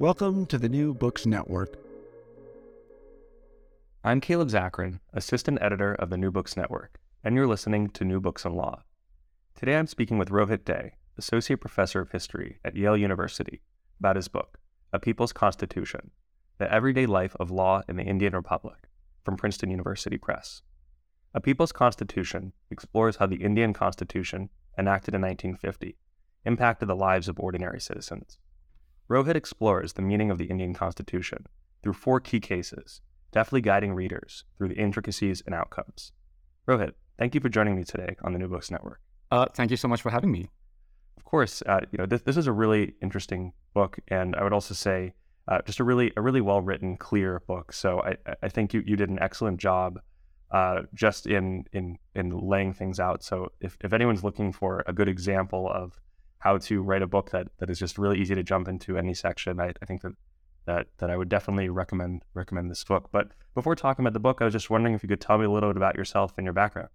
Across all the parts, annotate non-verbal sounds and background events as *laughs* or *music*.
Welcome to the New Books Network. I'm Caleb Zakarin, Assistant Editor of the New Books Network, and you're listening to New Books in Law. Today I'm speaking with Rohit De, Associate Professor of History at Yale University, about his book, A People's Constitution The Everyday Life of Law in the Indian Republic, from Princeton University Press. A People's Constitution explores how the Indian Constitution, enacted in 1950, impacted the lives of ordinary citizens. Rohit explores the meaning of the Indian Constitution through four key cases, deftly guiding readers through the intricacies and outcomes. Rohit, thank you for joining me today on the New Books Network. Uh, thank you so much for having me. Of course, uh, you know this, this is a really interesting book, and I would also say uh, just a really a really well written, clear book. So I, I think you, you did an excellent job uh, just in in in laying things out. So if, if anyone's looking for a good example of how to write a book that, that is just really easy to jump into any section, I, I think that that that I would definitely recommend recommend this book. But before talking about the book, I was just wondering if you could tell me a little bit about yourself and your background.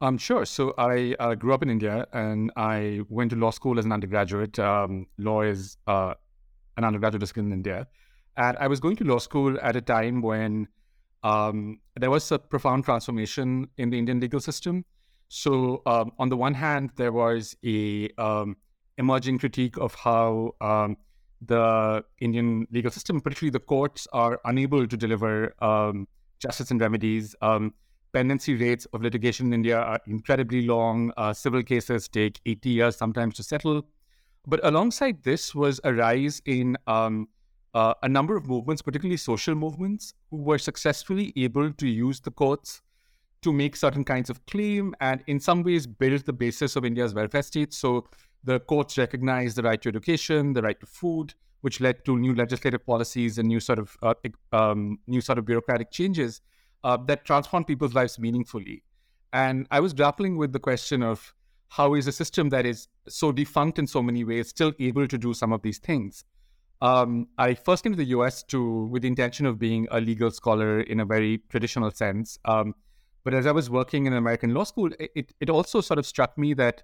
Um, sure. So I uh, grew up in India and I went to law school as an undergraduate. Um, law is uh, an undergraduate discipline in India. And I was going to law school at a time when um, there was a profound transformation in the Indian legal system. So um, on the one hand, there was a um, emerging critique of how um, the Indian legal system, particularly the courts, are unable to deliver um, justice and remedies. Um, pendency rates of litigation in India are incredibly long. Uh, civil cases take 80 years sometimes to settle. But alongside this was a rise in um, uh, a number of movements, particularly social movements, who were successfully able to use the courts to make certain kinds of claim and in some ways build the basis of India's welfare state. So the courts recognized the right to education, the right to food, which led to new legislative policies and new sort of uh, um, new sort of bureaucratic changes uh, that transformed people's lives meaningfully. And I was grappling with the question of how is a system that is so defunct in so many ways still able to do some of these things. Um, I first came to the U.S. to with the intention of being a legal scholar in a very traditional sense. Um, but as I was working in an American law school, it, it also sort of struck me that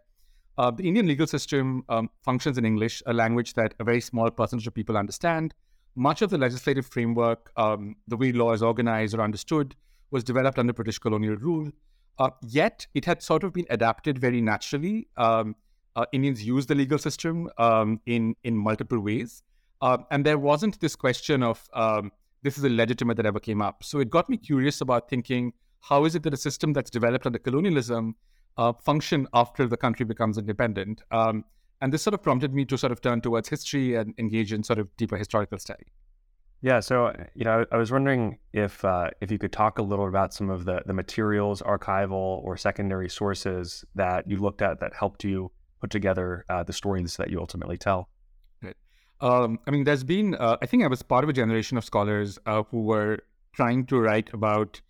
uh, the Indian legal system um, functions in English, a language that a very small percentage of people understand. Much of the legislative framework, um, the way law is organized or understood, was developed under British colonial rule. Uh, yet it had sort of been adapted very naturally. Um, uh, Indians use the legal system um, in in multiple ways, uh, and there wasn't this question of um, this is illegitimate that ever came up. So it got me curious about thinking how is it that a system that's developed under colonialism uh, function after the country becomes independent? Um, and this sort of prompted me to sort of turn towards history and engage in sort of deeper historical study. Yeah, so you know, I was wondering if uh, if you could talk a little about some of the the materials, archival or secondary sources that you looked at that helped you put together uh, the stories that you ultimately tell. Right. Um, I mean, there's been uh, I think I was part of a generation of scholars uh, who were trying to write about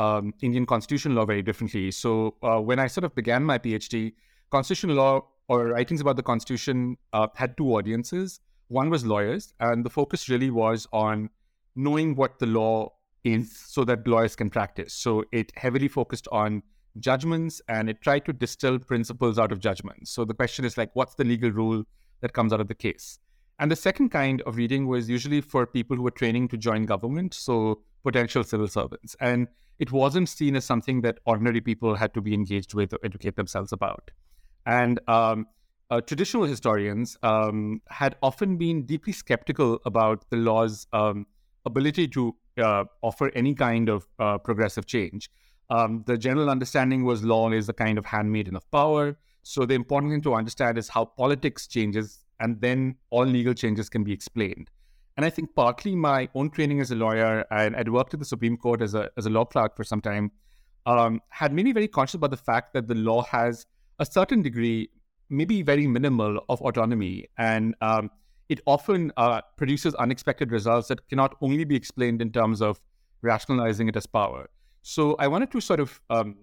um, Indian constitutional law very differently. So uh, when I sort of began my PhD, constitutional law or writings about the Constitution uh, had two audiences. One was lawyers, and the focus really was on knowing what the law is so that lawyers can practice. So it heavily focused on judgments and it tried to distill principles out of judgments. So the question is like, what's the legal rule that comes out of the case? And the second kind of reading was usually for people who were training to join government, so potential civil servants. And it wasn't seen as something that ordinary people had to be engaged with or educate themselves about. And um, uh, traditional historians um, had often been deeply skeptical about the law's um, ability to uh, offer any kind of uh, progressive change. Um, the general understanding was law is a kind of handmaiden of power. So the important thing to understand is how politics changes, and then all legal changes can be explained. And I think partly my own training as a lawyer, and I'd worked at the Supreme Court as a as a law clerk for some time, um, had made me very conscious about the fact that the law has a certain degree, maybe very minimal, of autonomy, and um, it often uh, produces unexpected results that cannot only be explained in terms of rationalizing it as power. So I wanted to sort of um,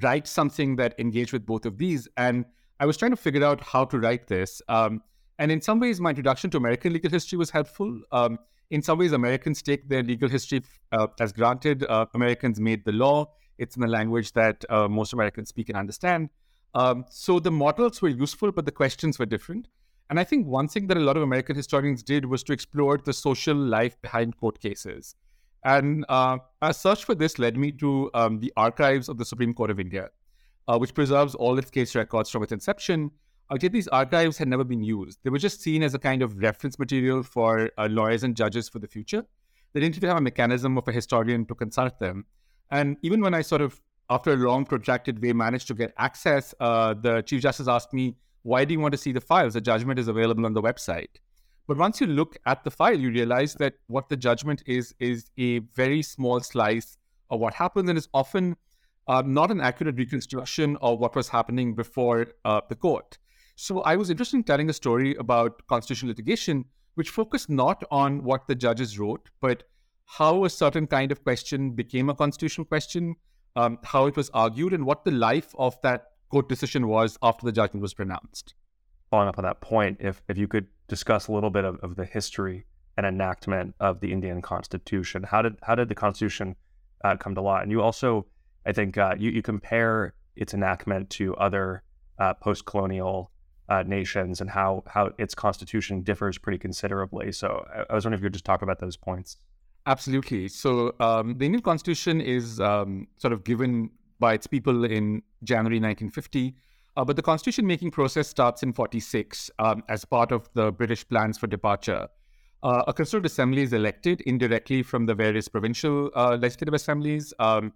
write something that engaged with both of these, and I was trying to figure out how to write this. Um, and in some ways, my introduction to American legal history was helpful. Um, in some ways, Americans take their legal history uh, as granted. Uh, Americans made the law. It's in the language that uh, most Americans speak and understand. Um, so the models were useful, but the questions were different. And I think one thing that a lot of American historians did was to explore the social life behind court cases. And uh, a search for this led me to um, the archives of the Supreme Court of India, uh, which preserves all its case records from its inception. Yet these archives had never been used. They were just seen as a kind of reference material for uh, lawyers and judges for the future. They didn't even have a mechanism of a historian to consult them. And even when I sort of, after a long, protracted way, managed to get access, uh, the Chief Justice asked me, Why do you want to see the files? The judgment is available on the website. But once you look at the file, you realize that what the judgment is is a very small slice of what happened, and is often uh, not an accurate reconstruction of what was happening before uh, the court. So I was interested in telling a story about constitutional litigation, which focused not on what the judges wrote, but how a certain kind of question became a constitutional question, um, how it was argued, and what the life of that court decision was after the judgment was pronounced. Following up on that point, if if you could discuss a little bit of, of the history and enactment of the Indian Constitution, how did how did the Constitution uh, come to law? And you also, I think, uh, you you compare its enactment to other uh, post-colonial uh, nations and how how its constitution differs pretty considerably. So I, I was wondering if you could just talk about those points. Absolutely. So um, the Indian Constitution is um, sort of given by its people in January 1950. Uh, but the constitution making process starts in 46 um, as part of the British plans for departure. Uh, a constituent assembly is elected indirectly from the various provincial uh, legislative assemblies. Um,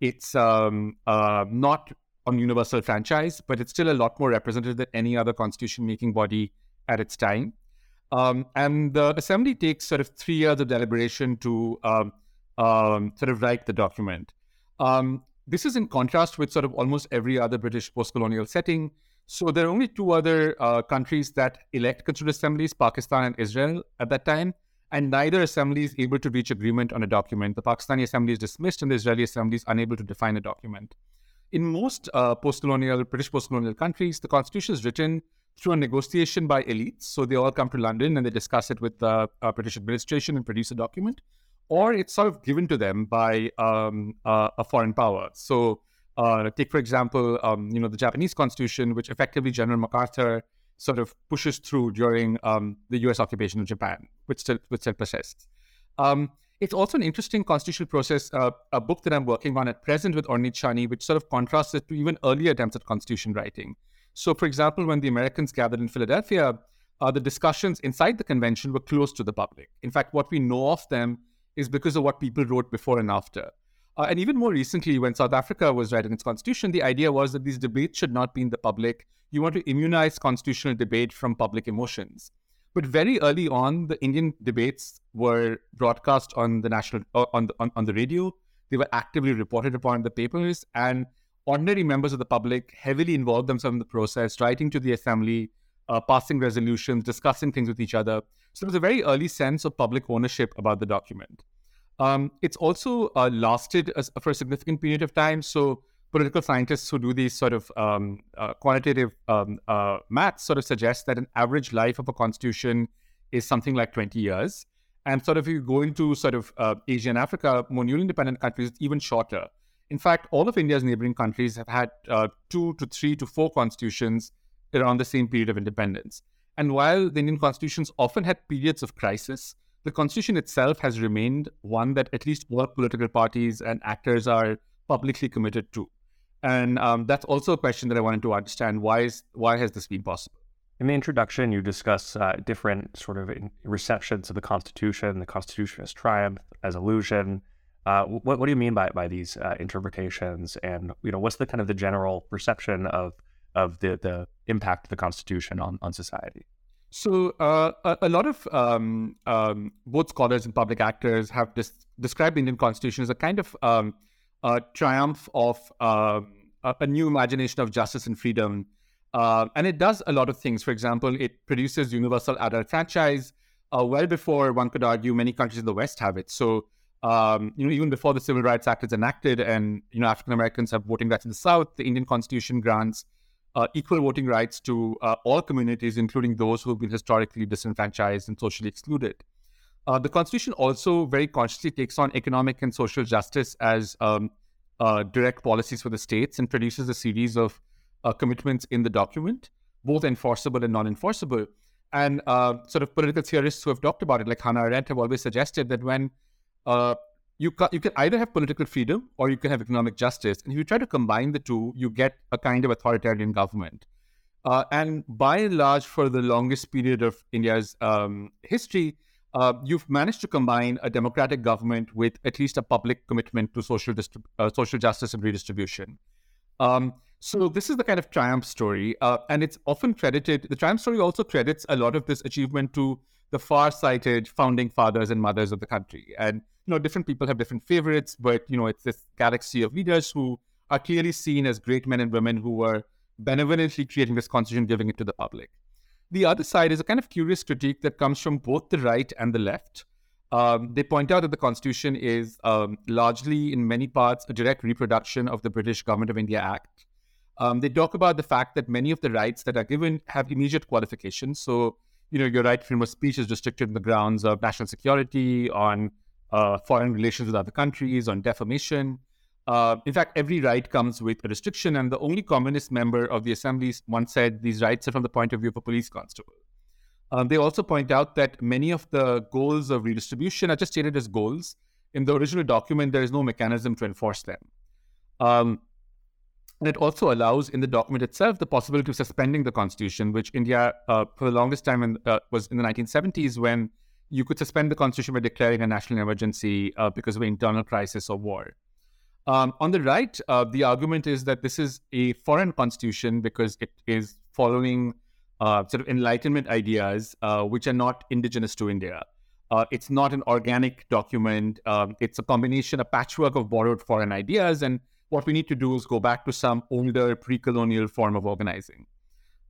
it's um, uh, not on universal franchise, but it's still a lot more representative than any other constitution making body at its time. Um, and the assembly takes sort of three years of deliberation to um, um, sort of write the document. Um, this is in contrast with sort of almost every other British post-colonial setting. So there are only two other uh, countries that elect constituent assemblies, Pakistan and Israel at that time, and neither assembly is able to reach agreement on a document. The Pakistani assembly is dismissed and the Israeli assembly is unable to define a document. In most uh, post-colonial, British post-colonial countries, the constitution is written through a negotiation by elites. So they all come to London and they discuss it with the uh, British administration and produce a document or it's sort of given to them by um, uh, a foreign power. So, uh, take for example, um, you know, the Japanese Constitution, which effectively General MacArthur sort of pushes through during um, the U.S. occupation of Japan, which still which still persists. Um, it's also an interesting constitutional process. Uh, a book that I'm working on at present with Ornit Shani, which sort of contrasts it to even earlier attempts at constitution writing. So, for example, when the Americans gathered in Philadelphia, uh, the discussions inside the convention were closed to the public. In fact, what we know of them is because of what people wrote before and after. Uh, and even more recently, when South Africa was writing its constitution, the idea was that these debates should not be in the public. You want to immunize constitutional debate from public emotions. But very early on, the Indian debates were broadcast on the national uh, on, the, on, on the radio. They were actively reported upon in the papers, and ordinary members of the public heavily involved themselves in the process, writing to the assembly, uh, passing resolutions, discussing things with each other. So there's a very early sense of public ownership about the document. Um, it's also uh, lasted as, for a significant period of time. So political scientists who do these sort of um, uh, quantitative um, uh, maths sort of suggest that an average life of a constitution is something like 20 years. And sort of if you go into sort of uh, Asia and Africa, more newly independent countries, it's even shorter. In fact, all of India's neighboring countries have had uh, two to three to four constitutions around the same period of independence. And while the Indian constitutions often had periods of crisis, the constitution itself has remained one that at least all political parties and actors are publicly committed to. And um, that's also a question that I wanted to understand. Why is why has this been possible? In the introduction, you discuss uh, different sort of receptions of the Constitution. The Constitution as triumph, as illusion. Uh, what, what do you mean by, by these uh, interpretations? And you know, what's the kind of the general perception of of the, the impact of the Constitution on, on society? So uh, a, a, lot of um, um, both scholars and public actors have dis- described the Indian Constitution as a kind of a triumph of um, a, a, new imagination of justice and freedom uh, and it does a lot of things. For example, it produces universal adult franchise uh, well before one could argue many countries in the West have it. So, um, you know, even before the Civil Rights Act is enacted, and you know, African Americans have voting rights in the South, the Indian Constitution grants uh, equal voting rights to uh, all communities, including those who have been historically disenfranchised and socially excluded. Uh, the Constitution also very consciously takes on economic and social justice as um, uh, direct policies for the states and produces a series of uh, commitments in the document, both enforceable and non-enforceable. And uh, sort of political theorists who have talked about it, like Hannah Arendt, have always suggested that when uh, you ca- you can either have political freedom or you can have economic justice, and if you try to combine the two, you get a kind of authoritarian government. Uh, and by and large, for the longest period of India's um, history, uh, you've managed to combine a democratic government with at least a public commitment to social uh, social justice and redistribution. Um, so this is the kind of triumph story, uh, and it's often credited. The triumph story also credits a lot of this achievement to the far-sighted founding fathers and mothers of the country. And you know, different people have different favorites, but you know, it's this galaxy of leaders who are clearly seen as great men and women who were benevolently creating this constitution, giving it to the public. The other side is a kind of curious critique that comes from both the right and the left. Um, they point out that the Constitution is um, largely, in many parts, a direct reproduction of the British Government of India Act. Um, they talk about the fact that many of the rights that are given have immediate qualifications. So, you know, your right to freedom of speech is restricted on the grounds of national security, on uh, foreign relations with other countries, on defamation. Uh, in fact, every right comes with a restriction, and the only communist member of the assembly once said these rights are from the point of view of a police constable. Um, they also point out that many of the goals of redistribution are just stated as goals. In the original document, there is no mechanism to enforce them. Um, and it also allows in the document itself the possibility of suspending the constitution, which India, uh, for the longest time, in, uh, was in the 1970s when you could suspend the constitution by declaring a national emergency uh, because of an internal crisis or war. Um, on the right, uh, the argument is that this is a foreign constitution because it is following uh, sort of enlightenment ideas uh, which are not indigenous to India. it's not an organic document. Um, it's a combination, a patchwork of borrowed foreign ideas and what we need to do is go back to some older pre-colonial form of organizing.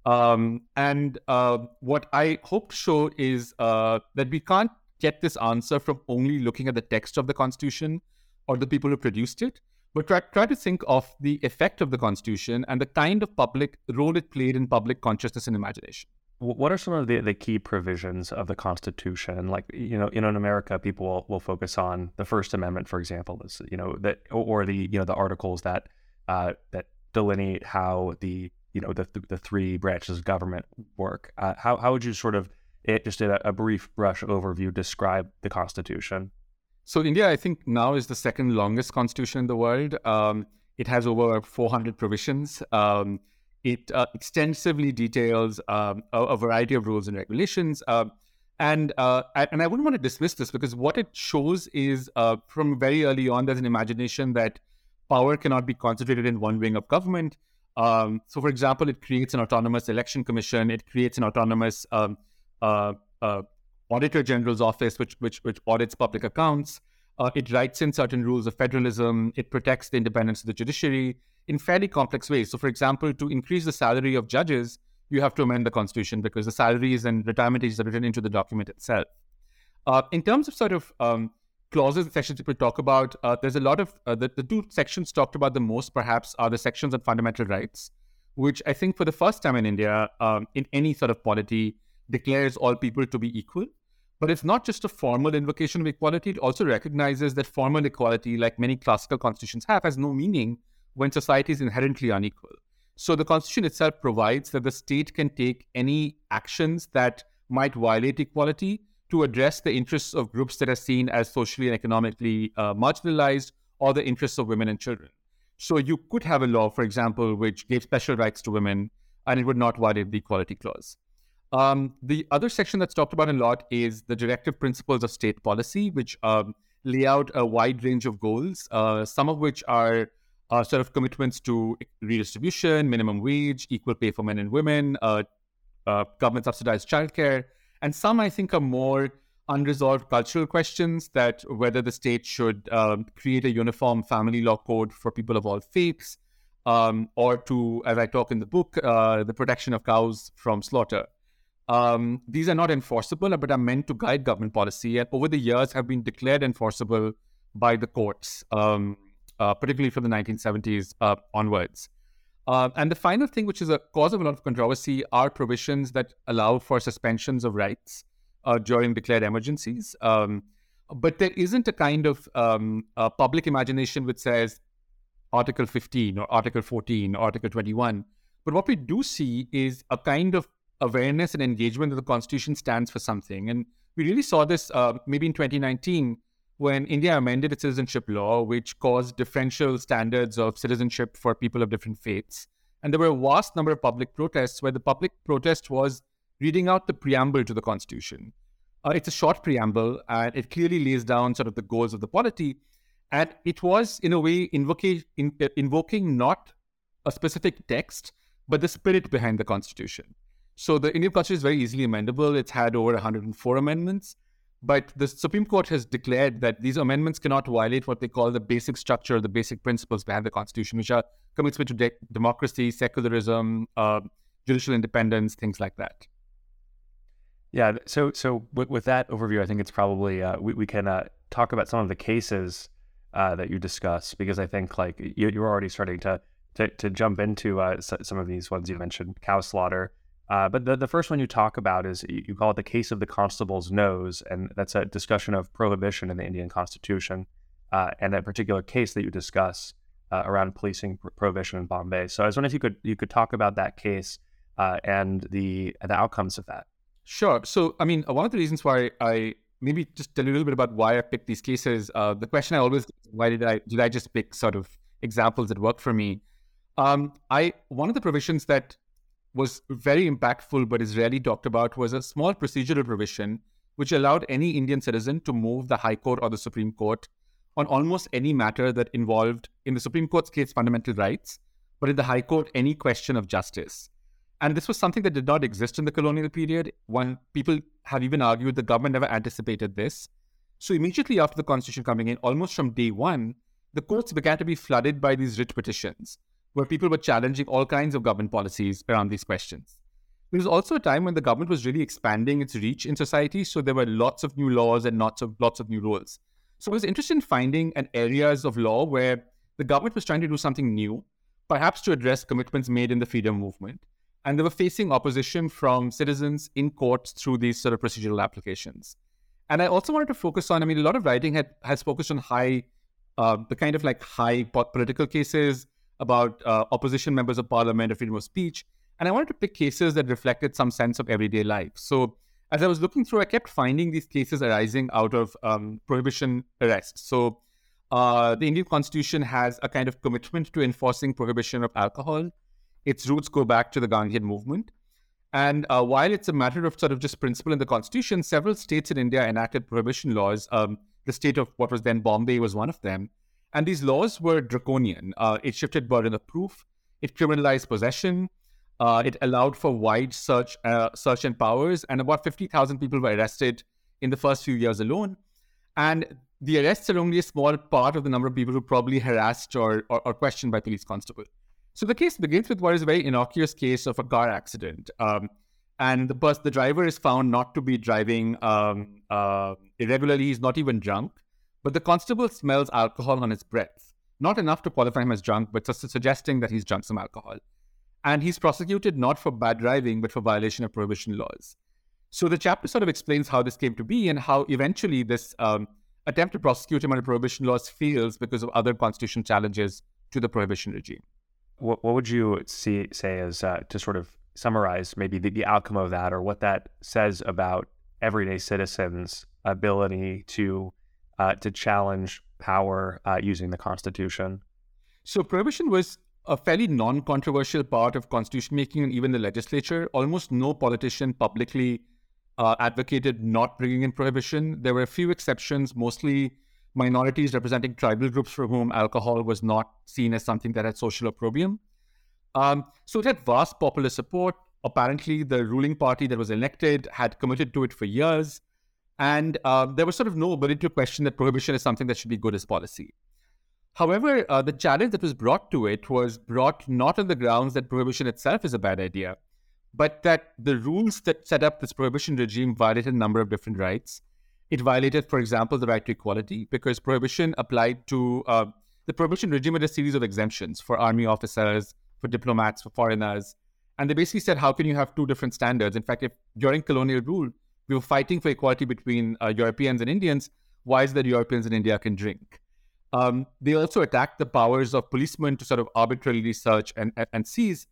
Um, and uh, what I hope to show is uh, that we can't get this answer from only looking at the text of the Constitution or the people who produced it, but try, try to think of the effect of the Constitution and the kind of public role it played in public consciousness and imagination. What are some of the, the key provisions of the Constitution? Like, you know, in America, people will, will focus on the First Amendment, for example, is, you know, that or the you know the articles that uh, that delineate how the you know the the three branches of government work. Uh, how how would you sort of it, just in a, a brief brush overview describe the Constitution? So India, I think now is the second longest constitution in the world. Um, it has over 400 provisions. Um, it uh, extensively details um, a, a, variety of rules and regulations. Uh, and uh, and I wouldn't want to dismiss this because what it shows is uh, from very early on, there's an imagination that power cannot be concentrated in one wing of government. Um, so, for example, it creates an autonomous election commission. It creates an autonomous um, uh, uh, auditor general's office, which which which audits public accounts. it writes in certain rules of federalism. It protects the independence of the judiciary in fairly complex ways. So, for example, to increase the salary of judges, you have to amend the constitution because the salaries and retirement ages are written into the document itself. Uh, in terms of sort of um, clauses and sections people talk about, uh, there's a lot of uh, the, the two sections talked about the most, perhaps, are the sections on fundamental rights, which I think for the first time in India, um, in any sort of polity, declares all people to be equal. But it's not just a formal invocation of equality, it also recognizes that formal equality, like many classical constitutions have, has no meaning when society is inherently unequal. So the Constitution itself provides that the state can take any actions that might violate equality to address the interests of groups that are seen as socially and economically uh, marginalized or the interests of women and children. So you could have a law, for example, which gave special rights to women and it would not violate the equality clause. Um, the other section that's talked about a lot is the directive principles of state policy, which um, lay out a wide range of goals, uh, some of which are uh, sort of commitments to redistribution, minimum wage, equal pay for men and women, uh, uh government subsidized childcare, and some I think are more unresolved cultural questions that whether the state should um, create a uniform family law code for people of all faiths, um, or to, as I talk in the book, uh, the protection of cows from slaughter. Um, these are not enforceable, but are meant to guide government policy, and over the years have been declared enforceable by the courts, um, uh, particularly from the 1970s uh, onwards. Uh, and the final thing, which is a cause of a lot of controversy, are provisions that allow for suspensions of rights uh, during declared emergencies. Um, but there isn't a kind of um, public imagination which says Article 15 or Article 14, or Article 21. But what we do see is a kind of awareness and engagement that the Constitution stands for something. And we really saw this uh, maybe in 2019 when India amended its citizenship law, which caused differential standards of citizenship for people of different faiths. And there were a vast number of public protests where the public protest was reading out the preamble to the Constitution. Uh, it's a short preamble and it clearly lays down sort of the goals of the polity. And it was, in a way, invoca- in, uh, invoking not a specific text, but the spirit behind the Constitution. So the Indian Constitution is very easily amendable. It's had over 104 amendments. But the Supreme Court has declared that these amendments cannot violate what they call the basic structure, the basic principles behind the Constitution, which are commitment to de- democracy, secularism, uh, judicial independence, things like that. Yeah. So, so with, with that overview, I think it's probably uh, we, we can uh, talk about some of the cases uh, that you discuss because I think like you, you're already starting to to, to jump into uh, some of these ones you mentioned, cow slaughter. Uh, but the, the first one you talk about is you call it the case of the constable's nose, and that's a discussion of prohibition in the Indian Constitution, uh, and that particular case that you discuss uh, around policing prohibition in Bombay. So I was wondering if you could you could talk about that case uh, and the the outcomes of that. Sure. So I mean, one of the reasons why I maybe just tell you a little bit about why I picked these cases. Uh, the question I always why did I did I just pick sort of examples that worked for me? Um, I one of the provisions that was very impactful but is rarely talked about was a small procedural provision which allowed any Indian citizen to move the High Court or the Supreme Court on almost any matter that involved, in the Supreme Court's case, fundamental rights, but in the High Court, any question of justice. And this was something that did not exist in the colonial period. One people have even argued the government never anticipated this. So immediately after the constitution coming in, almost from day one, the courts began to be flooded by these writ petitions, where people were challenging all kinds of government policies around these questions. There was also a time when the government was really expanding its reach in society, so there were lots of new laws and lots of lots of new rules. So I was interested in finding an areas of law where the government was trying to do something new, perhaps to address commitments made in the freedom movement, and they were facing opposition from citizens in courts through these sort of procedural applications. And I also wanted to focus on, I mean, a lot of writing had, has focused on high, uh, the kind of like high political cases about uh, opposition members of parliament or freedom of speech. And I wanted to pick cases that reflected some sense of everyday life. So as I was looking through, I kept finding these cases arising out of um, prohibition arrests. So uh, the Indian Constitution has a kind of commitment to enforcing prohibition of alcohol its roots go back to the Gandhian movement. And uh, while it's a matter of sort of just principle in the constitution, several states in India enacted prohibition laws. Um, the state of what was then Bombay was one of them. And these laws were draconian. Uh, it shifted burden of proof. It criminalized possession. Uh, it allowed for wide search, uh, search and powers. And about 50,000 people were arrested in the first few years alone. And the arrests are only a small part of the number of people who probably harassed or, or, or questioned by police constable. So the case begins with what is a very innocuous case of a car accident. Um, and the bus, the driver is found not to be driving um, uh, irregularly. He's not even drunk, but the constable smells alcohol on his breath. Not enough to qualify him as drunk, but just suggesting that he's drunk some alcohol. And he's prosecuted not for bad driving, but for violation of prohibition laws. So the chapter sort of explains how this came to be and how eventually this um, attempt to prosecute him under prohibition laws fails because of other constitutional challenges to the prohibition regime what, what would you see, say as uh, to sort of summarize maybe the, the outcome of that or what that says about everyday citizens' ability to uh, to challenge power uh, using the Constitution? So prohibition was a fairly non controversial part of constitution making and even the legislature. Almost no politician publicly uh, advocated not bringing in prohibition. There were a few exceptions, mostly minorities representing tribal groups for whom alcohol was not seen as something that had social opprobrium. Um, so it had vast popular support. Apparently, the ruling party that was elected had committed to it for years. And uh, there was sort of no ability to question that prohibition is something that should be good as policy. However, uh, the challenge that was brought to it was brought not on the grounds that prohibition itself is a bad idea, but that the rules that set up this prohibition regime violated a number of different rights. It violated, for example, the right to equality because prohibition applied to uh, the prohibition regime had a series of exemptions for army officers, for diplomats, for foreigners. And they basically said, how can you have two different standards? In fact, if during colonial rule, we were fighting for equality between uh, Europeans and Indians, why is that Europeans in India can drink? Um, they also attacked the powers of policemen to sort of arbitrarily search and, and, and seize.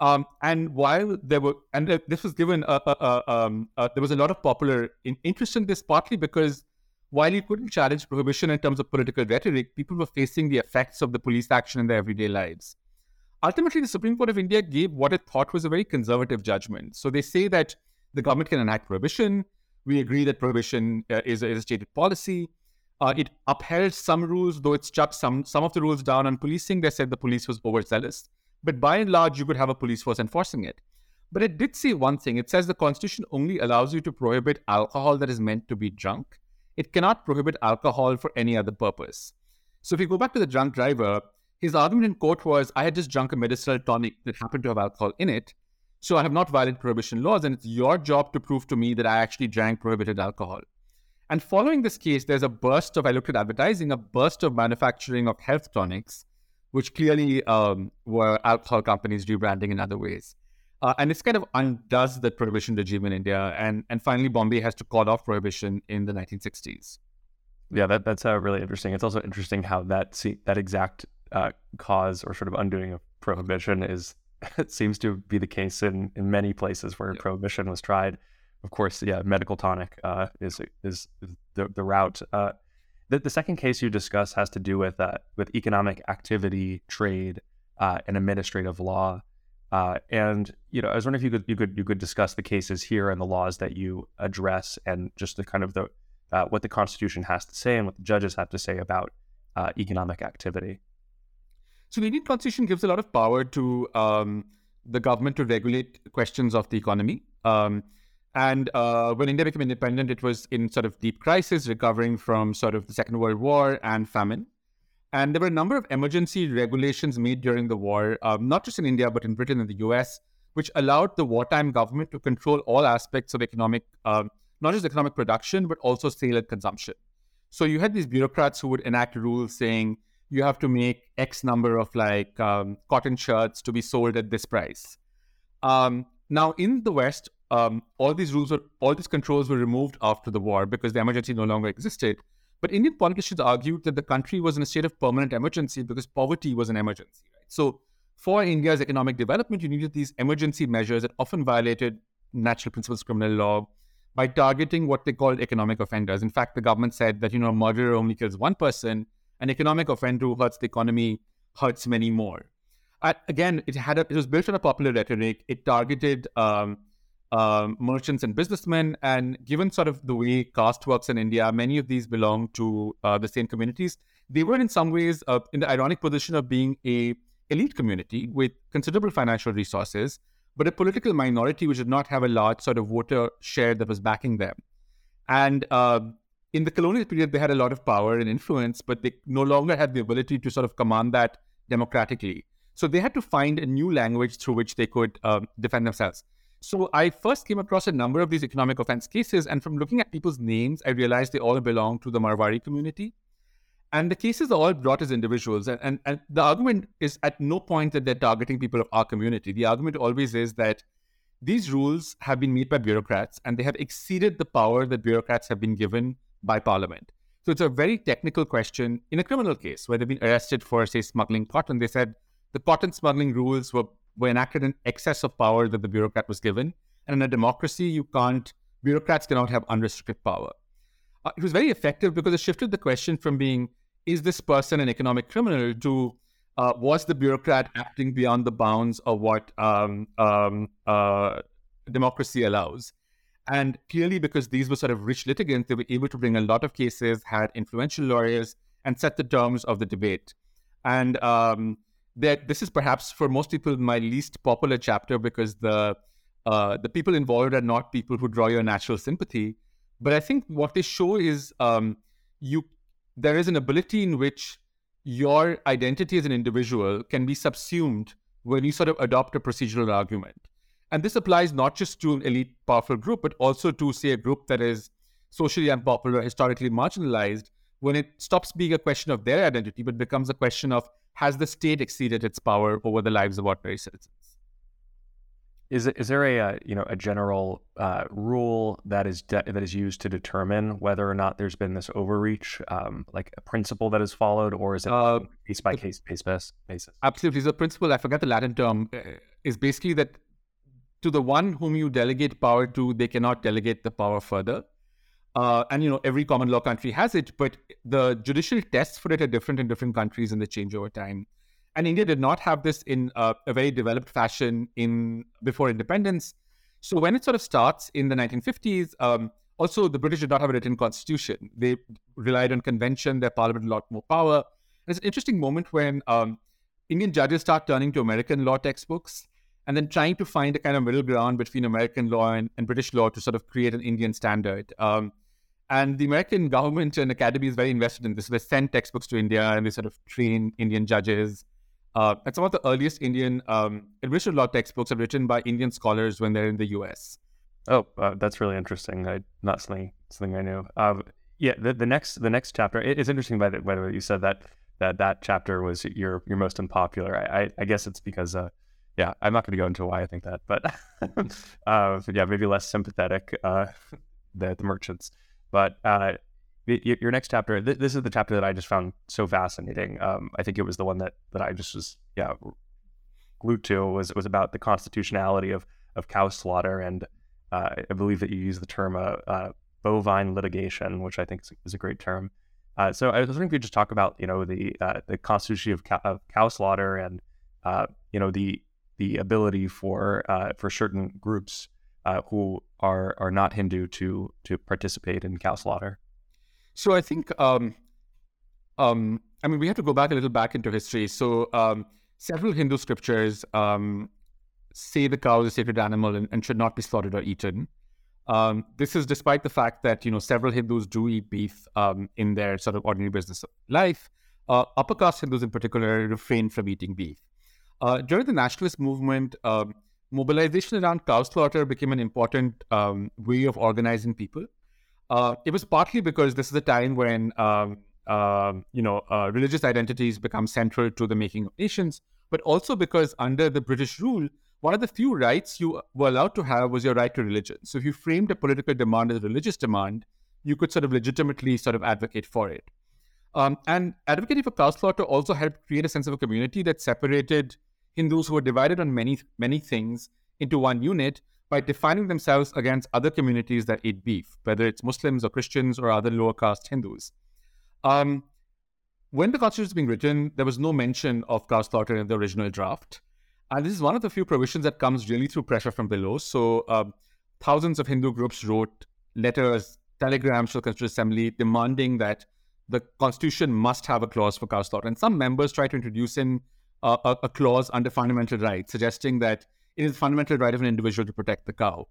Um, and while there were, and this was given, a, a, a, there was a lot of popular in, interest in this, partly because while you couldn't challenge prohibition in terms of political rhetoric, people were facing the effects of the police action in their everyday lives. Ultimately, the Supreme Court of India gave what it thought was a very conservative judgment. So they say that the government can enact prohibition. We agree that prohibition uh, is, a, is a stated policy. Uh, it upheld some rules, though it struck some some of the rules down on policing. They said the police was overzealous, but by and large, you could have a police force enforcing it. But it did say one thing. It says the Constitution only allows you to prohibit alcohol that is meant to be drunk. It cannot prohibit alcohol for any other purpose. So if you go back to the drunk driver, his argument in court was, I had just drunk a medicinal tonic that happened to have alcohol in it. So I have not violated prohibition laws, and it's your job to prove to me that I actually drank prohibited alcohol. And following this case, there's a burst of, I looked at advertising, a burst of manufacturing of health tonics, which clearly um, were alcohol companies rebranding in other ways. Uh, and this kind of undoes the prohibition regime in India. And, and finally, Bombay has to call off prohibition in the 1960s. Yeah, that, that's uh, really interesting. It's also interesting how that see, that exact uh, cause or sort of undoing of prohibition is it *laughs* seems to be the case in, in many places where prohibition was tried of course, yeah, medical tonic uh, is is the, the route. Uh, the, the second case you discuss has to do with uh, with economic activity, trade, uh, and administrative law. Uh, and you know, I was wondering if you could you could you could discuss the cases here and the laws that you address, and just the kind of the uh, what the Constitution has to say and what the judges have to say about economic activity. So the Indian Constitution gives a lot of power to um, the government to regulate questions of the economy. Um, and uh, when India became independent, it was in sort of deep crisis, recovering from sort of the Second World War and famine. And there were a number of emergency regulations made during the war, um, not just in India, but in Britain and the US, which allowed the wartime government to control all aspects of economic, um, not just economic production, but also sale and consumption. So you had these bureaucrats who would enact rules saying you have to make X number of like um, cotton shirts to be sold at this price. Um, now, in the West, um, all these rules were, all these controls were removed after the war because the emergency no longer existed. But Indian politicians argued that the country was in a state of permanent emergency because poverty was an emergency. Right? So, for India's economic development, you needed these emergency measures that often violated natural principles of criminal law by targeting what they called economic offenders. In fact, the government said that you know a murderer only kills one person, an economic offender who hurts the economy hurts many more. Again, it had a, it was built on a popular rhetoric. It targeted um, um, merchants and businessmen. And given sort of the way caste works in India, many of these belong to uh, the same communities. They were in some ways uh, in the ironic position of being a elite community with considerable financial resources, but a political minority which did not have a large sort of voter share that was backing them. And uh, in the colonial period, they had a lot of power and influence, but they no longer had the ability to sort of command that democratically. So they had to find a new language through which they could uh, defend themselves. So I first came across a number of these economic offense cases, and from looking at people's names, I realized they all belong to the Marwari community. And the cases are all brought as individuals. And, and, and the argument is at no point that they're targeting people of our community. The argument always is that these rules have been made by bureaucrats and they have exceeded the power that bureaucrats have been given by parliament. So it's a very technical question. In a criminal case where they've been arrested for, say, smuggling cotton, they said the cotton smuggling rules were were enacted in excess of power that the bureaucrat was given. And in a democracy, you can't, bureaucrats cannot have unrestricted power. Uh, it was very effective because it shifted the question from being, is this person an economic criminal to uh, was the bureaucrat acting beyond the bounds of what um, um, uh, democracy allows? And clearly, because these were sort of rich litigants, they were able to bring a lot of cases, had influential lawyers, and set the terms of the debate. And um, that this is perhaps for most people my least popular chapter because the uh, the people involved are not people who draw your natural sympathy. But I think what they show is um, you there is an ability in which your identity as an individual can be subsumed when you sort of adopt a procedural argument. And this applies not just to an elite powerful group, but also to, say, a group that is socially unpopular, historically marginalized, when it stops being a question of their identity, but becomes a question of has the state exceeded its power over the lives of ordinary citizens? Is, is there a, uh, you know a general uh, rule that is de- that is used to determine whether or not there's been this overreach, um, like a principle that is followed, or is it uh, case by case basis? basis? Absolutely, the principle I forget the Latin term uh, is basically that to the one whom you delegate power to, they cannot delegate the power further. Uh, and you know every common law country has it, but the judicial tests for it are different in different countries, and they change over time. And India did not have this in uh, a very developed fashion in before independence. So when it sort of starts in the 1950s, um, also the British did not have a written constitution. They relied on convention. Their parliament a lot more power. It's an interesting moment when um, Indian judges start turning to American law textbooks and then trying to find a kind of middle ground between American law and, and British law to sort of create an Indian standard. Um, and the American government and academy is very invested in this. They send textbooks to India and they sort of train Indian judges. Uh, and some of the earliest Indian um, administrative law textbooks are written by Indian scholars when they're in the U.S. Oh, uh, that's really interesting. I, not something something I knew. Um, yeah, the, the next the next chapter. It, it's interesting by the, by the way you said that that that chapter was your your most unpopular. I, I, I guess it's because uh, yeah, I'm not going to go into why I think that, but *laughs* uh, yeah, maybe less sympathetic uh, *laughs* the, the merchants. But uh, your next chapter, th- this is the chapter that I just found so fascinating. Um, I think it was the one that that I just was yeah glued to was was about the constitutionality of of cow slaughter, and uh, I believe that you use the term uh, uh, bovine litigation, which I think is, is a great term. So I was wondering if you just talk about you know the the constitution of cow, of cow slaughter and you know the the ability for for certain groups who are are not Hindu to to participate in cow slaughter. So I think, um, um, I mean, we have to go back a little back into history. So um, several Hindu scriptures um, say the cow is a sacred animal and, and should not be slaughtered or eaten. Um, this is despite the fact that you know several Hindus do eat beef um, in their sort of ordinary business life. Uh, upper caste Hindus, in particular, refrain from eating beef. Uh, during the nationalist movement, mobilization around cow slaughter became an important way of organizing people. Uh, it was partly because this is a time when um, uh, you know uh, religious identities become central to the making of nations, but also because under the British rule, one of the few rights you were allowed to have was your right to religion. So if you framed a political demand as a religious demand, you could sort of legitimately sort of advocate for it. Um, and advocating for cow slaughter also helped create a sense of a community that separated Hindus who were divided on many many things into one unit by defining themselves against other communities that eat beef, whether it's Muslims or Christians or other lower caste Hindus. Um, when the Constitution was being written, there was no mention of cow slaughter in the original draft. And this is one of the few provisions that comes really through pressure from below. So um, thousands of Hindu groups wrote letters, telegrams to the Constitutional Assembly demanding that the Constitution must have a clause for cow slaughter. And some members tried to introduce in a, a clause under fundamental rights, suggesting that it is a fundamental right of an individual to protect the cow.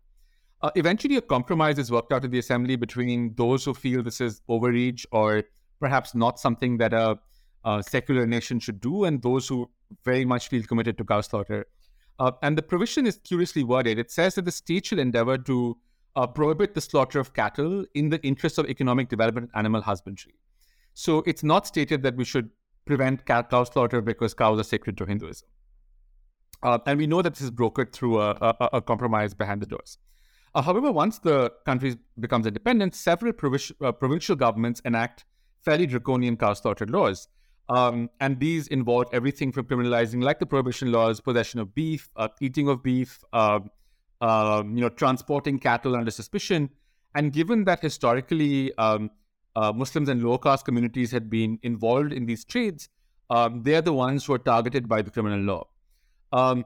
Uh, eventually, a compromise is worked out in the assembly between those who feel this is overreach or perhaps not something that a, a secular nation should do, and those who very much feel committed to cow slaughter. Uh, and the provision is curiously worded. It says that the state shall endeavor to uh, prohibit the slaughter of cattle in the interest of economic development and animal husbandry. So it's not stated that we should prevent cow slaughter because cows are sacred to Hinduism. Uh, and we know that this is brokered through a, a, a compromise behind the doors. Uh, however, once the country becomes independent, several provincial, uh, provincial governments enact fairly draconian cow slaughter laws. Um, and these involve everything from criminalizing, like the prohibition laws, possession of beef, uh, eating of beef, um, um, you know, transporting cattle under suspicion. And given that historically um, uh, Muslims and lower caste communities had been involved in these trades, um, they're the ones who are targeted by the criminal law. Um,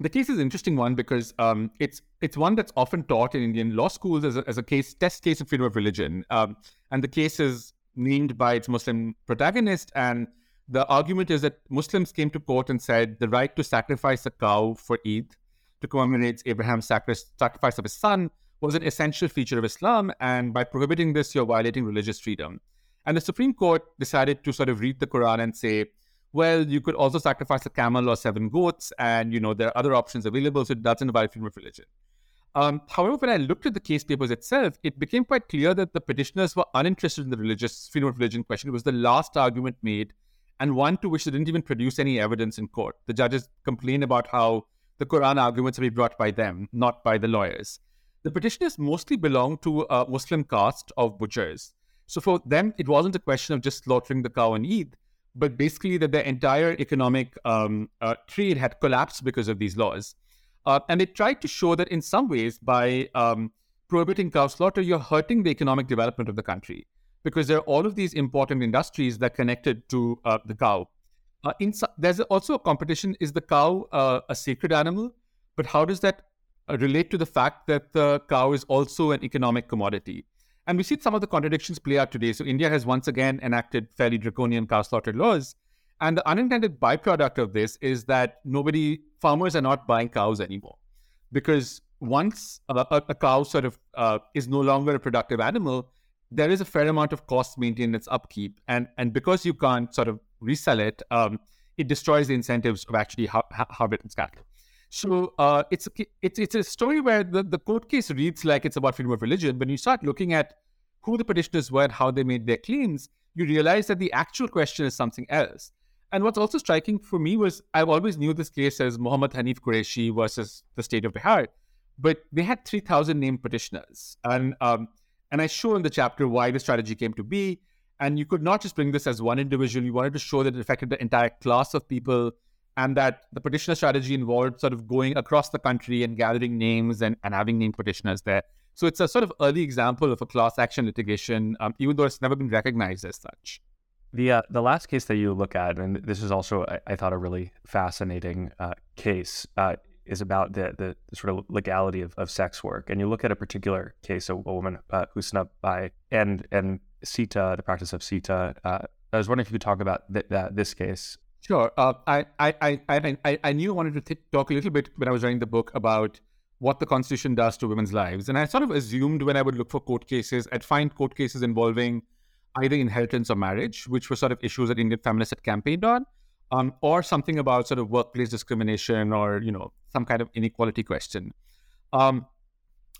the case is an interesting one because um, it's it's one that's often taught in Indian law schools as a, as a case test case of freedom of religion, um, and the case is named by its Muslim protagonist. And the argument is that Muslims came to court and said the right to sacrifice a cow for Eid to commemorate Abraham's sacrifice of his son was an essential feature of Islam, and by prohibiting this, you're violating religious freedom. And the Supreme Court decided to sort of read the Quran and say, well, you could also sacrifice a camel or seven goats, and you know there are other options available, so it doesn't violate freedom of religion. Um, however, when I looked at the case papers itself, it became quite clear that the petitioners were uninterested in the religious freedom of religion question. It was the last argument made, and one to which they didn't even produce any evidence in court. The judges complained about how the Quran arguments would be brought by them, not by the lawyers. The petitioners mostly belonged to a Muslim caste of butchers. So for them, it wasn't a question of just slaughtering the cow and Eid, but basically that their entire economic um, uh, trade had collapsed because of these laws. Uh, and they tried to show that in some ways, by um, prohibiting cow slaughter, you're hurting the economic development of the country because there are all of these important industries that are connected to uh, the cow. Uh, in, there's also a competition is the cow uh, a sacred animal? But how does that relate to the fact that the cow is also an economic commodity? And we see some of the contradictions play out today. So India has once again enacted fairly draconian cow slaughter laws. And the unintended byproduct of this is that nobody, farmers are not buying cows anymore. Because once a, a cow sort of uh, is no longer a productive animal, there is a fair amount of cost maintained its upkeep. And, and because you can't sort of resell it, um, it destroys the incentives of actually har- harvesting cattle. So uh, it's, a, it's it's a story where the, the court case reads like it's about freedom of religion. When you start looking at who the petitioners were and how they made their claims, you realize that the actual question is something else. And what's also striking for me was I've always knew this case as Muhammad Hanif Qureshi versus the state of Bihar, but they had 3,000 named petitioners. And, um, and I show in the chapter why the strategy came to be. And you could not just bring this as one individual. You wanted to show that it affected the entire class of people and that the petitioner strategy involved sort of going across the country and gathering names and, and having named petitioners there. So it's a sort of early example of a class action litigation, um, even though it's never been recognized as such. The uh, the last case that you look at, and this is also I, I thought a really fascinating uh, case, uh, is about the, the, sort of legality of, of sex work. And you look at a particular case, a, a woman uh, Husna Bai and and SITA, the practice of SITA. Uh, I was wondering if you could talk about th- this case. Sure. Uh, I, I, I, I, I knew I wanted to th- talk a little bit when I was writing the book about what the Constitution does to women's lives. And I sort of assumed when I would look for court cases, I'd find court cases involving either inheritance or marriage, which were sort of issues that Indian feminists had campaigned on, um, or something about sort of workplace discrimination or, you know, some kind of inequality question. Um,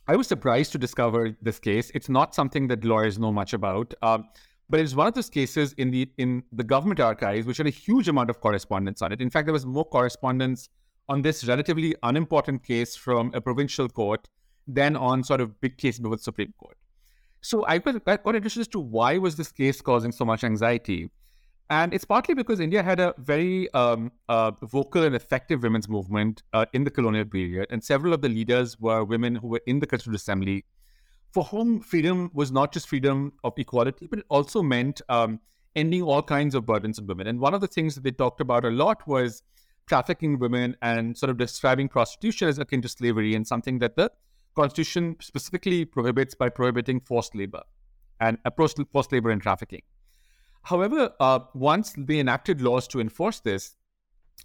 I was surprised to discover this case. It's not something that lawyers know much about, um, but it's one of those cases in the in the government archives which had a huge amount of correspondence on it. In fact, there was more correspondence on this relatively unimportant case from a provincial court than on sort of big case before the Supreme Court. So I got, I got interested as to why was this case causing so much anxiety. And it's partly because India had a very um, uh, vocal and effective women's movement uh, in the colonial period, and several of the leaders were women who were in the Constituent Assembly, for whom freedom was not just freedom of equality, but it also meant um, ending all kinds of burdens on women. And one of the things that they talked about a lot was trafficking women and sort of describing prostitution as akin to slavery and something that the Constitution specifically prohibits by prohibiting forced labor and approach forced labor and trafficking. However, uh, once they enacted laws to enforce this,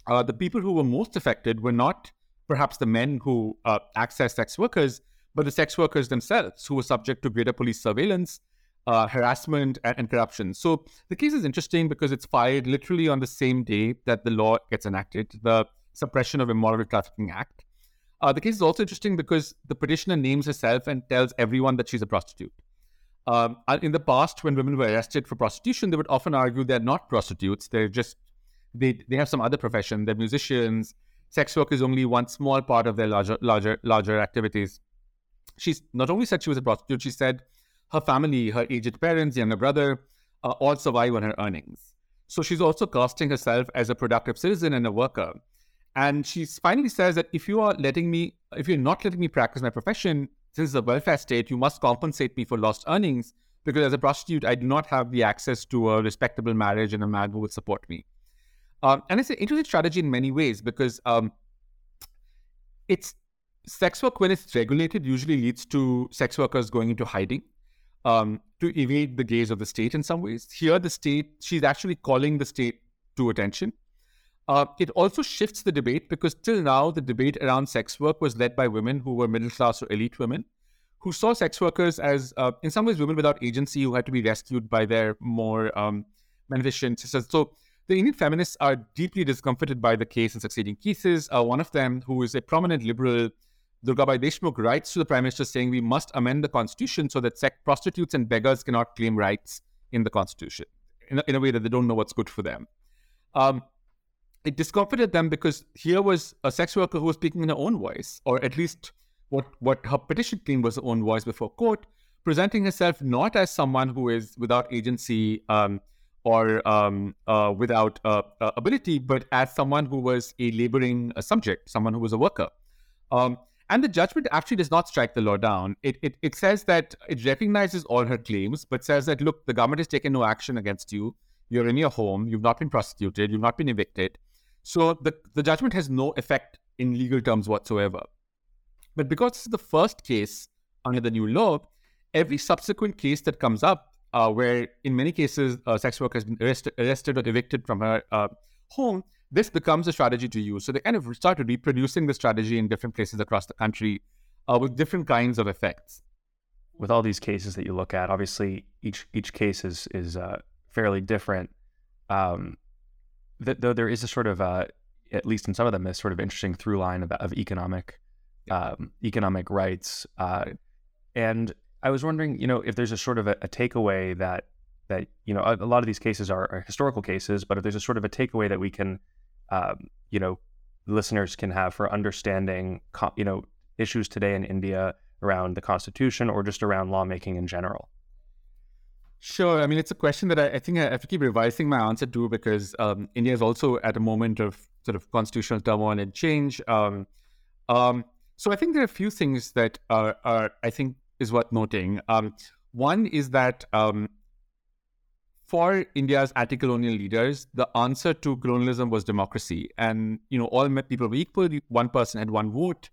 uh, the people who were most affected were not perhaps the men who uh, accessed sex workers, but the sex workers themselves who were subject to greater police surveillance, uh, harassment, and, and, corruption. So the case is interesting because it's filed literally on the same day that the law gets enacted, the Suppression of Immoral Trafficking Act. Uh, the case is also interesting because the petitioner names herself and tells everyone that she's a prostitute. Um, uh, in the past, when women were arrested for prostitution, they would often argue they're not prostitutes. They're just they they have some other profession. They're musicians. Sex work is only one small part of their larger larger larger activities. She's not only said she was a prostitute. She said her family, her aged parents, younger brother, uh, all survive on her earnings. So she's also casting herself as a productive citizen and a worker. And she finally says that if you are letting me, if you're not letting me practice my profession, since it's a welfare state, you must compensate me for lost earnings, because as a prostitute, I do not have the access to a respectable marriage and a man who would support me. Um, and it's an interesting strategy in many ways because um, it's sex work when it's regulated usually leads to sex workers going into hiding um, to evade the gaze of the state in some ways. Here, the state, she's actually calling the state to attention. Uh, it also shifts the debate because till now, the debate around sex work was led by women who were middle class or elite women who saw sex workers as, uh, in some ways, women without agency who had to be rescued by their more um, beneficent sisters. So the Indian feminists are deeply discomforted by the case and succeeding cases. Uh, one of them, who is a prominent liberal, Durgabai Deshmukh, writes to the prime minister saying we must amend the constitution so that sex prostitutes and beggars cannot claim rights in the constitution in a, in a way that they don't know what's good for them. Um, it discomforted them because here was a sex worker who was speaking in her own voice, or at least what, what her petition claimed was her own voice before court, presenting herself not as someone who is without agency um, or um, uh, without uh, uh, ability, but as someone who was a laboring subject, someone who was a worker. Um, and the judgment actually does not strike the law down. It, it, it says that it recognizes all her claims, but says that, look, the government has taken no action against you. You're in your home. You've not been prosecuted. You've not been evicted. So the, the judgment has no effect in legal terms whatsoever. But because this is the first case under the new law, every subsequent case that comes up, uh, where in many cases a sex worker has been arrested, arrested or evicted from her uh, home, this becomes a strategy to use. So they kind of started reproducing the strategy in different places across the country uh, with different kinds of effects. With all these cases that you look at, obviously each each case is is uh, fairly different. Um, th- though there is a sort of, uh, at least in some of them, a sort of interesting through line of, of economic um, economic rights. Uh, and I was wondering, you know, if there's a sort of a, a takeaway that that you know a, a, lot of these cases are, are, historical cases, but if there's a sort of a takeaway that we can, um, you know, listeners can have for understanding, you know, issues today in India around the constitution or just around lawmaking in general. Sure. I mean, it's a question that I, I think I have to keep revising my answer to because um, India is also at a moment of sort of constitutional turmoil and change. Um, um, so I think there are a few things that are, are I think is worth noting. Um, one is that um, for India's anti-colonial leaders, the answer to colonialism was democracy, and you know all people were equal. One person had one vote,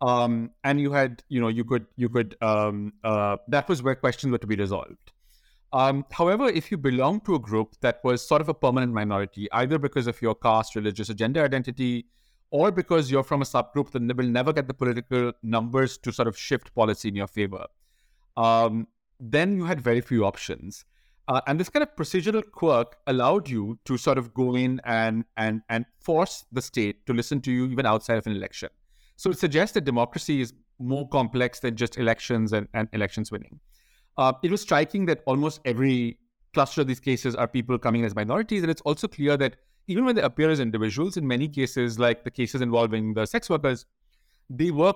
um, and you had you know you could you could um, uh, that was where questions were to be resolved. Um, however, if you belong to a group that was sort of a permanent minority, either because of your caste, religious, or gender identity, or because you're from a subgroup that will never get the political numbers to sort of shift policy in your favor, um, then you had very few options. Uh, and this kind of procedural quirk allowed you to sort of go in and, and, and force the state to listen to you even outside of an election. So it suggests that democracy is more complex than just elections and, and elections winning. Uh, it was striking that almost every cluster of these cases are people coming as minorities. And it's also clear that even when they appear as individuals, in many cases, like the cases involving the sex workers, they were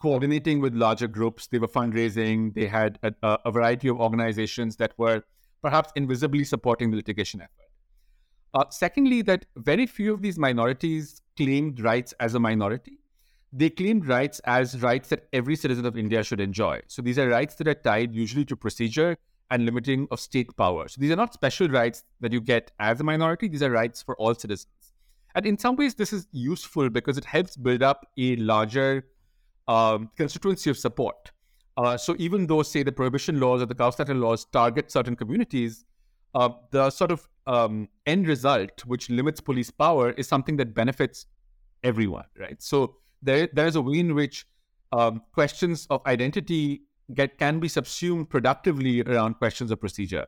coordinating with larger groups. They were fundraising. They had a, a variety of organizations that were perhaps invisibly supporting the litigation effort. Uh, secondly, that very few of these minorities claimed rights as a minority. They claimed rights as rights that every citizen of India should enjoy. So these are rights that are tied usually to procedure and limiting of state power. So these are not special rights that you get as a minority, these are rights for all citizens. And in some ways, this is useful because it helps build up a larger um, constituency of support. Uh, so even though, say, the prohibition laws or the caste laws target certain communities, uh, the sort of um, end result, which limits police power, is something that benefits everyone, right? So there, there is a way in which um, questions of identity get can be subsumed productively around questions of procedure.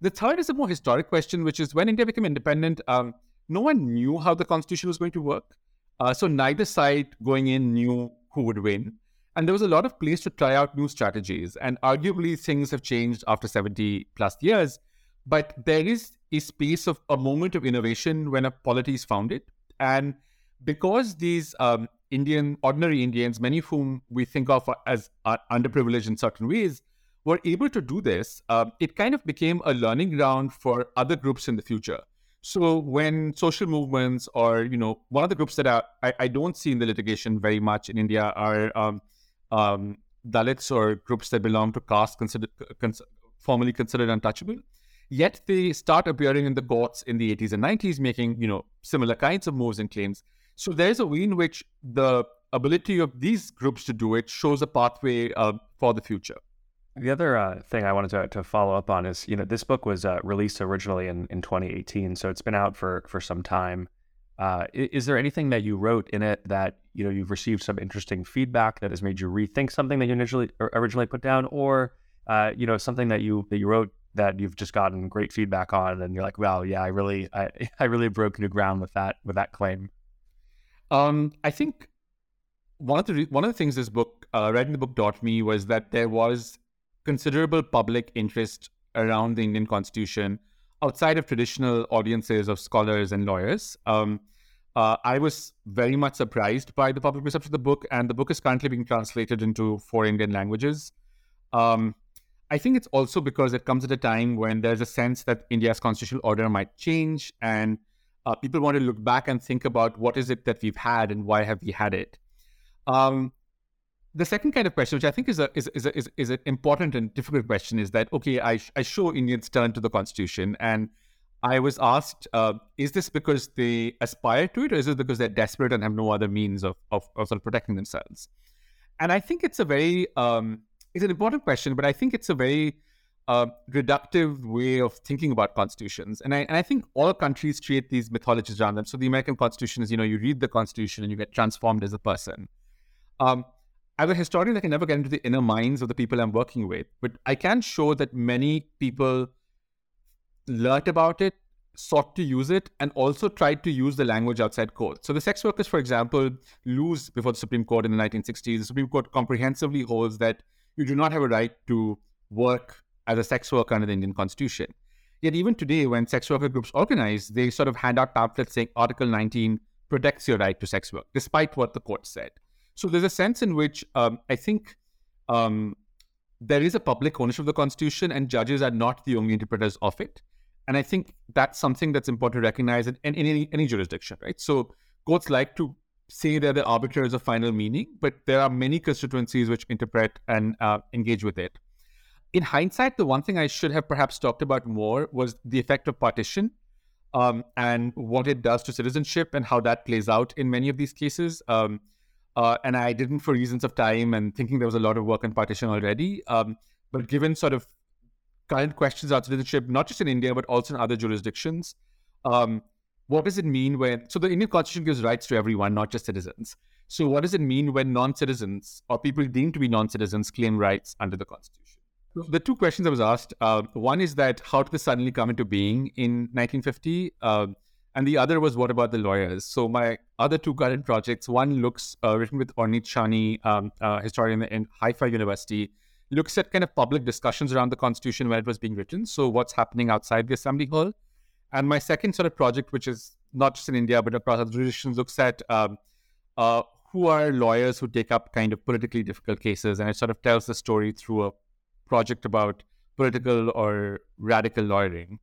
The third is a more historic question, which is when India became independent, um, no one knew how the constitution was going to work. Uh, so neither side going in knew who would win. And there was a lot of place to try out new strategies. And arguably, things have changed after 70 plus years. But there is a space of a moment of innovation when a polity is founded. And because these um, Indian, ordinary Indians, many of whom we think of as uh, underprivileged in certain ways, were able to do this, uh, it kind of became a learning ground for other groups in the future. So when social movements or, you know, one of the groups that are, I, I don't see in the litigation very much in India are um, um, Dalits or groups that belong to caste consider, cons- formally considered untouchable. Yet they start appearing in the courts in the 80s and 90s, making you know similar kinds of moves and claims. So there's a way in which the ability of these groups to do it shows a pathway uh, for the future. The other uh, thing I wanted to, to follow up on is, you know, this book was uh, released originally in, in 2018, so it's been out for for some time. Uh, is there anything that you wrote in it that you know you've received some interesting feedback that has made you rethink something that you initially originally put down, or uh, you know something that you that you wrote that you've just gotten great feedback on, and you're like, wow, yeah, I really, I, *laughs* I really broke new ground with that with that claim. Um, I think one of the one of the things this book, uh, writing the book, taught me was that there was considerable public interest around the Indian Constitution outside of traditional audiences of scholars and lawyers. Um, uh, I was very much surprised by the public reception of the book, and the book is currently being translated into four Indian languages. Um, I think it's also because it comes at a time when there's a sense that India's constitutional order might change, and uh, people want to look back and think about what is it that we've had and why have we had it. Um, the second kind of question, which I think is a is is a, is, is an important and difficult question, is that okay? I I show Indians turn to the constitution, and I was asked, uh, is this because they aspire to it, or is it because they're desperate and have no other means of of, of sort of protecting themselves? And I think it's a very um, it's an important question, but I think it's a very uh, reductive way of thinking about constitutions. And I, and I think all countries create these mythologies around them. So the American Constitution is, you know, you read the Constitution and you get transformed as a person. Um, as a historian, I can never get into the inner minds of the people I'm working with, but I can show that many people learned about it, sought to use it, and also tried to use the language outside court. So the sex workers, for example, lose before the Supreme Court in the 1960s. The Supreme Court comprehensively holds that you do not have a right to work as a sex worker under the Indian Constitution. Yet even today, when sex worker groups organize, they sort of hand out pamphlets saying Article 19 protects your right to sex work, despite what the court said. So there's a sense in which um, I think um, there is a public ownership of the Constitution, and judges are not the only interpreters of it. And I think that's something that's important to recognize in, in any, any jurisdiction, right? So courts like to say they're the arbiters of final meaning, but there are many constituencies which interpret and uh, engage with it. In hindsight, the one thing I should have perhaps talked about more was the effect of partition um, and what it does to citizenship and how that plays out in many of these cases. Um, uh, and I didn't for reasons of time and thinking there was a lot of work on partition already. Um, but given sort of current questions about citizenship, not just in India, but also in other jurisdictions, um, what does it mean when, so the Indian constitution gives rights to everyone, not just citizens. So what does it mean when non-citizens or people deemed to be non-citizens claim rights under the constitution? The two questions I was asked, uh, one is that how did this suddenly come into being in 1950? Uh, and the other was what about the lawyers? So my other two current projects, one looks uh, written with Ornit Shani, um, uh, historian in Haifa University, looks at kind of public discussions around the Constitution when it was being written. So what's happening outside the Assembly Hall? And my second sort of project, which is not just in India but across other jurisdictions, looks at um, uh, who are lawyers who take up kind of politically difficult cases, and it sort of tells the story through a project about political or radical lawyering.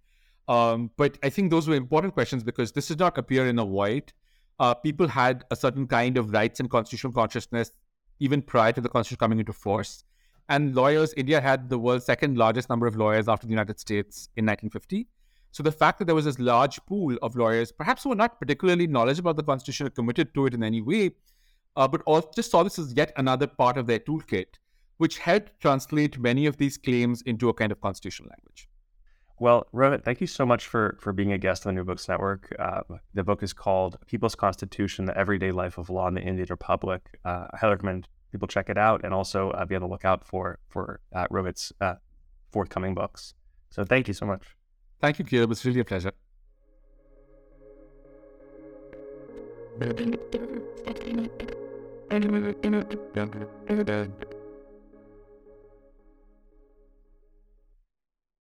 Um, but I think those were important questions because this did not appear in a void. Uh, people had a certain kind of rights and constitutional consciousness even prior to the constitution coming into force. And lawyers, India had the world's second largest number of lawyers after the United States in 1950. So the fact that there was this large pool of lawyers, perhaps who were not particularly knowledgeable about the constitution or committed to it in any way, uh, but also just saw this as yet another part of their toolkit, which helped translate many of these claims into a kind of constitutional language. Well, Rohit, thank you so much for for being a guest on the New Books Network. Uh, the book is called People's Constitution: The Everyday Life of Law in the Indian Republic. Uh, I highly recommend people check it out and also uh, be on the lookout for for uh, Rohit's uh, forthcoming books. So thank you so much. Thank you, Caleb. It's really a pleasure.